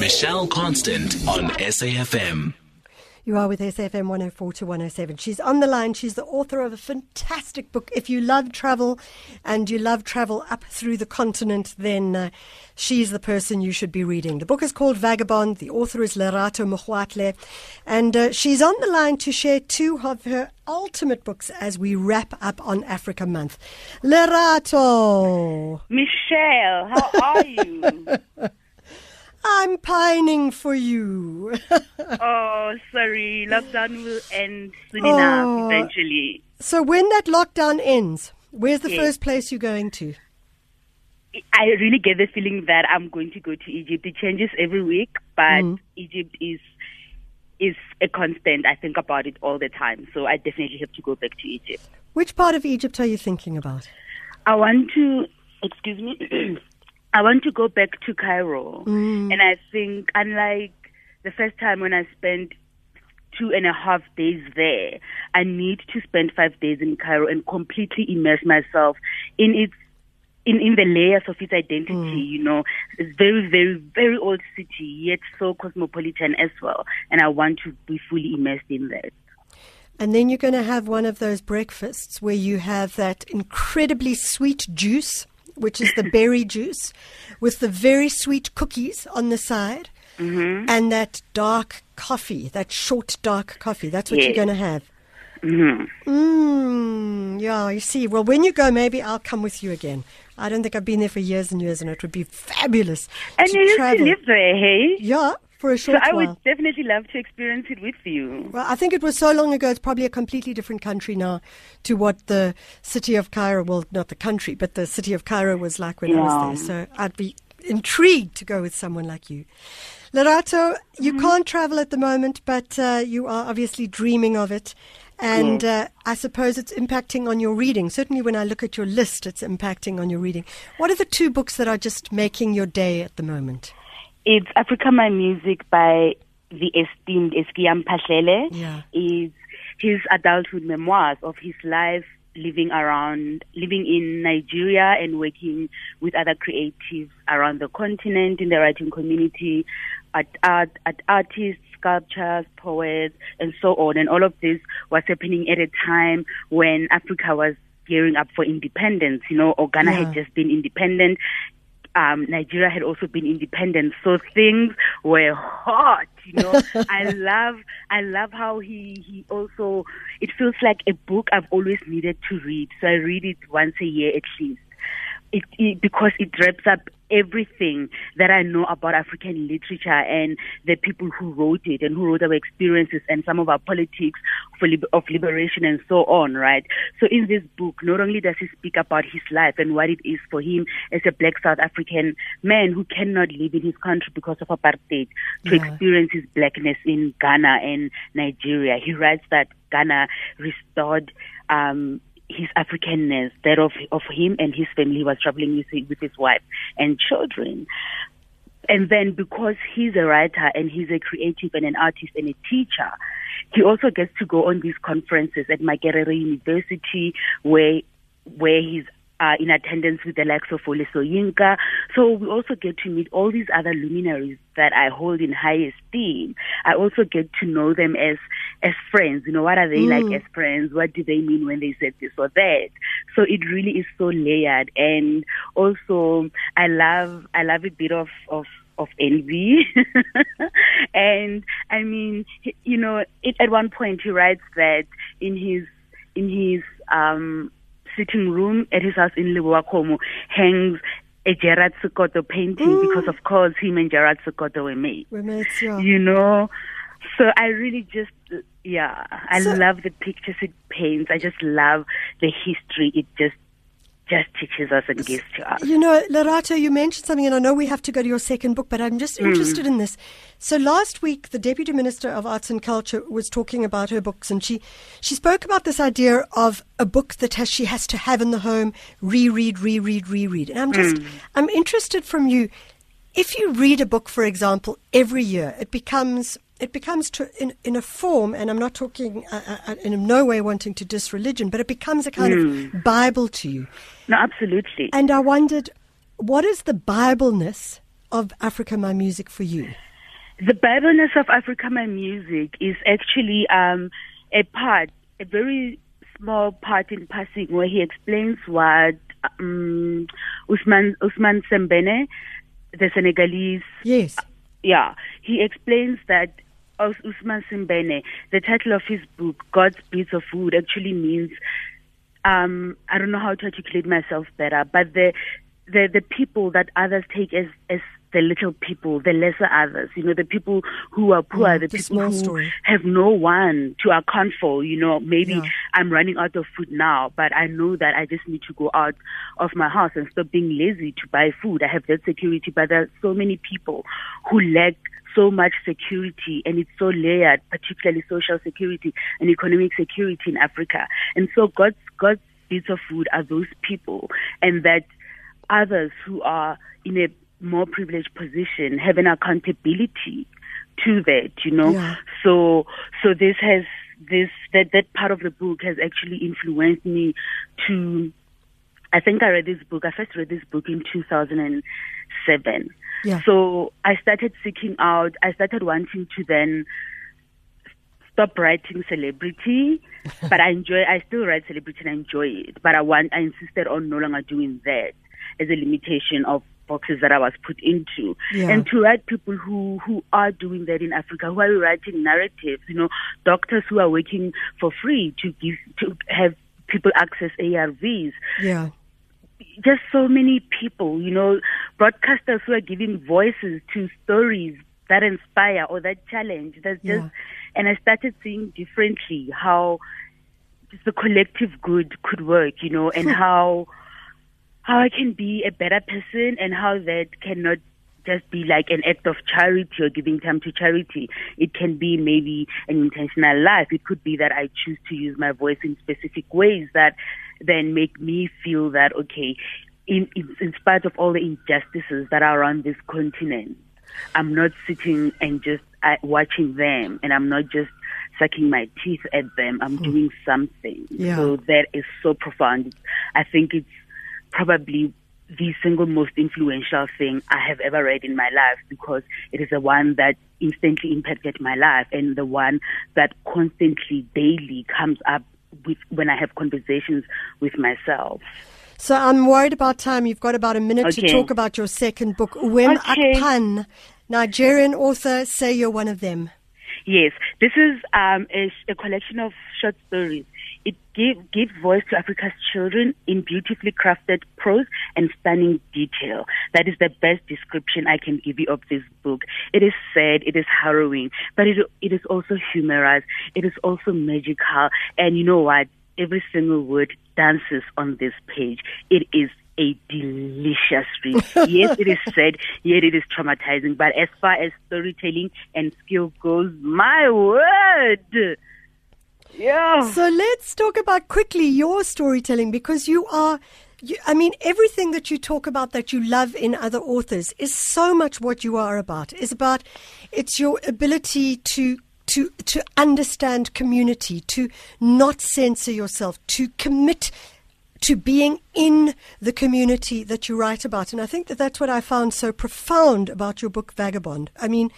Michelle Constant on SAFM. You are with SAFM 104 to 107. She's on the line. She's the author of a fantastic book. If you love travel and you love travel up through the continent, then uh, she's the person you should be reading. The book is called Vagabond. The author is Lerato Mogoatlhe. And uh, she's on the line to share two of her ultimate books as we wrap up on Africa Month. Lerato! Michelle, how are you? I'm pining for you. oh, sorry. Lockdown will end soon oh. enough eventually. So, when that lockdown ends, where's the yes. first place you're going to? I really get the feeling that I'm going to go to Egypt. It changes every week, but mm. Egypt is is a constant. I think about it all the time. So I definitely have to go back to Egypt. Which part of Egypt are you thinking about? I want to, excuse me, I want to go back to Cairo. Mm. And I think, unlike the first time when I spent two and a half days there, I need to spend five days in Cairo and completely immerse myself in its in, in the layers of its identity, mm. you know. It's very, very, very old city, yet so cosmopolitan as well. And I want to be fully immersed in that. And then you're going to have one of those breakfasts where you have that incredibly sweet juice which is the berry juice, with the very sweet cookies on the side, mm-hmm. and that dark coffee, that short dark coffee. That's what yes. you're going to have. Mm-hmm. Mm, yeah, you see. Well, when you go, maybe I'll come with you again. I don't think I've been there for years and years, and it would be fabulous. And you used to live there, hey? Yeah, for a short so I while. would definitely love to experience it with you. Well, I think it was so long ago, it's probably a completely different country now to what the city of Cairo, well, not the country, but the city of Cairo was like when yeah. I was there. So I'd be intrigued to go with someone like you. Lerato, you mm-hmm. can't travel at the moment, but uh, you are obviously dreaming of it. And uh, I suppose it's impacting on your reading. Certainly, when I look at your list, it's impacting on your reading. What are the two books that are just making your day at the moment? It's Africa My Music by the esteemed Es'kia Mphahlele. Yeah. Is his adulthood memoirs of his life living around, living in Nigeria and working with other creatives around the continent in the writing community, at art, at artists, sculptors, poets, and so on. And all of this was happening at a time when Africa was gearing up for independence. You know, or Ghana yeah. had just been independent um, Nigeria had also been independent, so things were hot. You know, I love, I love how he he also. It feels like a book I've always needed to read, so I read it once a year at least it, it, because it wraps up everything that I know about African literature and the people who wrote it and who wrote our experiences and some of our politics for of liberation and so on, right? So in this book, not only does he speak about his life and what it is for him as a black South African man who cannot live in his country because of apartheid to yeah. experience his blackness in Ghana and Nigeria. He writes that Ghana restored um, his Africanness, that of of him and his family was traveling with with his wife and children. And then because he's a writer and he's a creative and an artist and a teacher, he also gets to go on these conferences at Makerere University where where he's uh, in attendance with the likes of Wole Soyinka. So we also get to meet all these other luminaries that I hold in high esteem. I also get to know them as as friends. You know, what are they mm. like as friends? What do they mean when they said this or that? So it really is so layered. And also, I love I love a bit of of of envy. and I mean, you know, it, at one point he writes that in his in his um sitting room at his house in Lebowakgomo hangs a Gerard Sekoto painting mm. because of course him and Gerard Sekoto were mates. We're mates, yeah. You know? So I really just yeah, I so, love the pictures it paints. I just love the history it just just teaches us and gives to us. You know, Lerato, you mentioned something, and I know we have to go to your second book, but I'm just mm. interested in this. So last week, the Deputy Minister of Arts and Culture was talking about her books, and she, she spoke about this idea of a book that has, she has to have in the home, reread, reread, reread. And I'm just, mm. I'm interested from you. If you read a book, for example, every year, it becomes it becomes to, in, in a form, and I'm not talking uh, uh, uh, in no way wanting to diss religion, but it becomes a kind mm. of Bible to you. No, absolutely. And I wondered, what is the Bibleness of Africa My Music for you? The Bibleness of Africa, my music, is actually um, a part, a very small part in passing where he explains what um, Ousmane Ousmane Sembene, the Senegalese, Yes. yeah, he explains that Us- Ousmane Sembene, the title of his book, God's Bits of Food, actually means um, I don't know how to articulate myself better, but the the the people that others take as as the little people, the lesser others, you know, the people who are poor, Mm, the, the people who story. have no one to account for, you know, maybe Yeah. I'm running out of food now, but I know that I just need to go out of my house and stop being lazy to buy food. I have that security, but there are so many people who lack so much security and it's so layered, particularly social security and economic security in Africa. And so God's God's bits of food are those people and that others who are in a more privileged position have an accountability to that, you know. Yeah. So so this has this that that part of the book has actually influenced me to I think I read this book. I first read this book in 2007. Yeah. So I started seeking out. I started wanting to then stop writing celebrity, but I enjoy. I still write celebrity and I enjoy it. But I want. I insisted on no longer doing that as a limitation of boxes that I was put into, Yeah. and to write people who who are doing that in Africa, who are writing narratives. You know, doctors who are working for free to give to have people access ARVs Yeah. Just so many people, you know, broadcasters who are giving voices to stories that inspire or that challenge. That's just, Yeah. and I started seeing differently how just the collective good could work, you know, and how how I can be a better person and how that cannot just be like an act of charity or giving time to charity. It can be maybe an intentional life. It could be that I choose to use my voice in specific ways that then make me feel that okay, in in, in spite of all the injustices that are on this continent, I'm not sitting and just uh, watching them, and I'm not just sucking my teeth at them. I'm doing something. Yeah. So that is so profound. I think it's probably the single most influential thing I have ever read in my life because it is the one that instantly impacted my life and the one that constantly, daily comes up with when I have conversations with myself. So I'm worried about time. You've got about a minute to talk about your second book, Uwem Okay. Akpan, Nigerian author. Say you're one of them. Yes, this is um, a, a collection of short stories. It give, gives voice to Africa's children in beautifully crafted prose and stunning detail. That is the best description I can give you of this book. It is sad, it is harrowing, but it, it is also humorous. It is also magical. And you know what? Every single word dances on this page. It is a delicious read. yes, it is sad, yet it is traumatizing. But as far as storytelling and skill goes, my word! Yeah. So let's talk about quickly your storytelling because you are. You, I mean, everything that you talk about that you love in other authors is so much what you are about. Is about it's your ability to to to understand community, to not censor yourself, to commit to being in the community that you write about. And I think that that's what I found so profound about your book, Vagabond. I mean,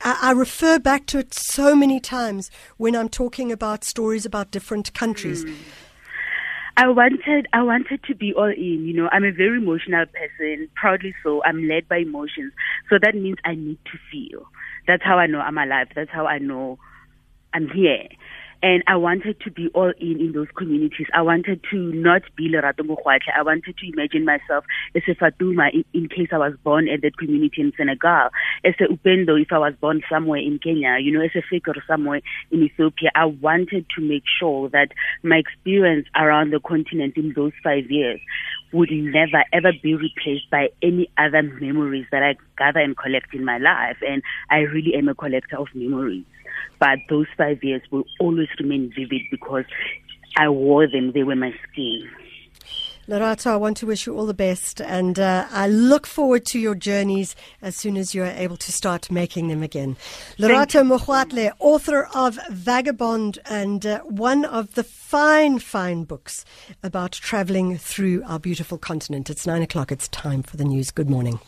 I, refer back to it so many times when I'm talking about stories about different countries. Hmm. I wanted I wanted to be all in, you know. I'm a very emotional person, proudly so. I'm led by emotions. So that means I need to feel. That's how I know I'm alive. That's how I know I'm here. And I wanted to be all in in those communities. I wanted to not be Lerato Mogoatlhe. I wanted to imagine myself as a Fatuma in, in case I was born at that community in Senegal, as a Upendo if I was born somewhere in Kenya, you know, as a Fikr somewhere in Ethiopia. I wanted to make sure that my experience around the continent in those five years would never ever be replaced by any other memories that I gather and collect in my life. And I really am a collector of memories. But those five years will always remain vivid because I wore them. They were my skin. Lerato, I want to wish you all the best, and uh, I look forward to your journeys as soon as you are able to start making them again. Lerato Mogoatlhe, author of Vagabond, and uh, one of the fine, fine books about traveling through our beautiful continent. It's nine o'clock. It's time for the news. Good morning.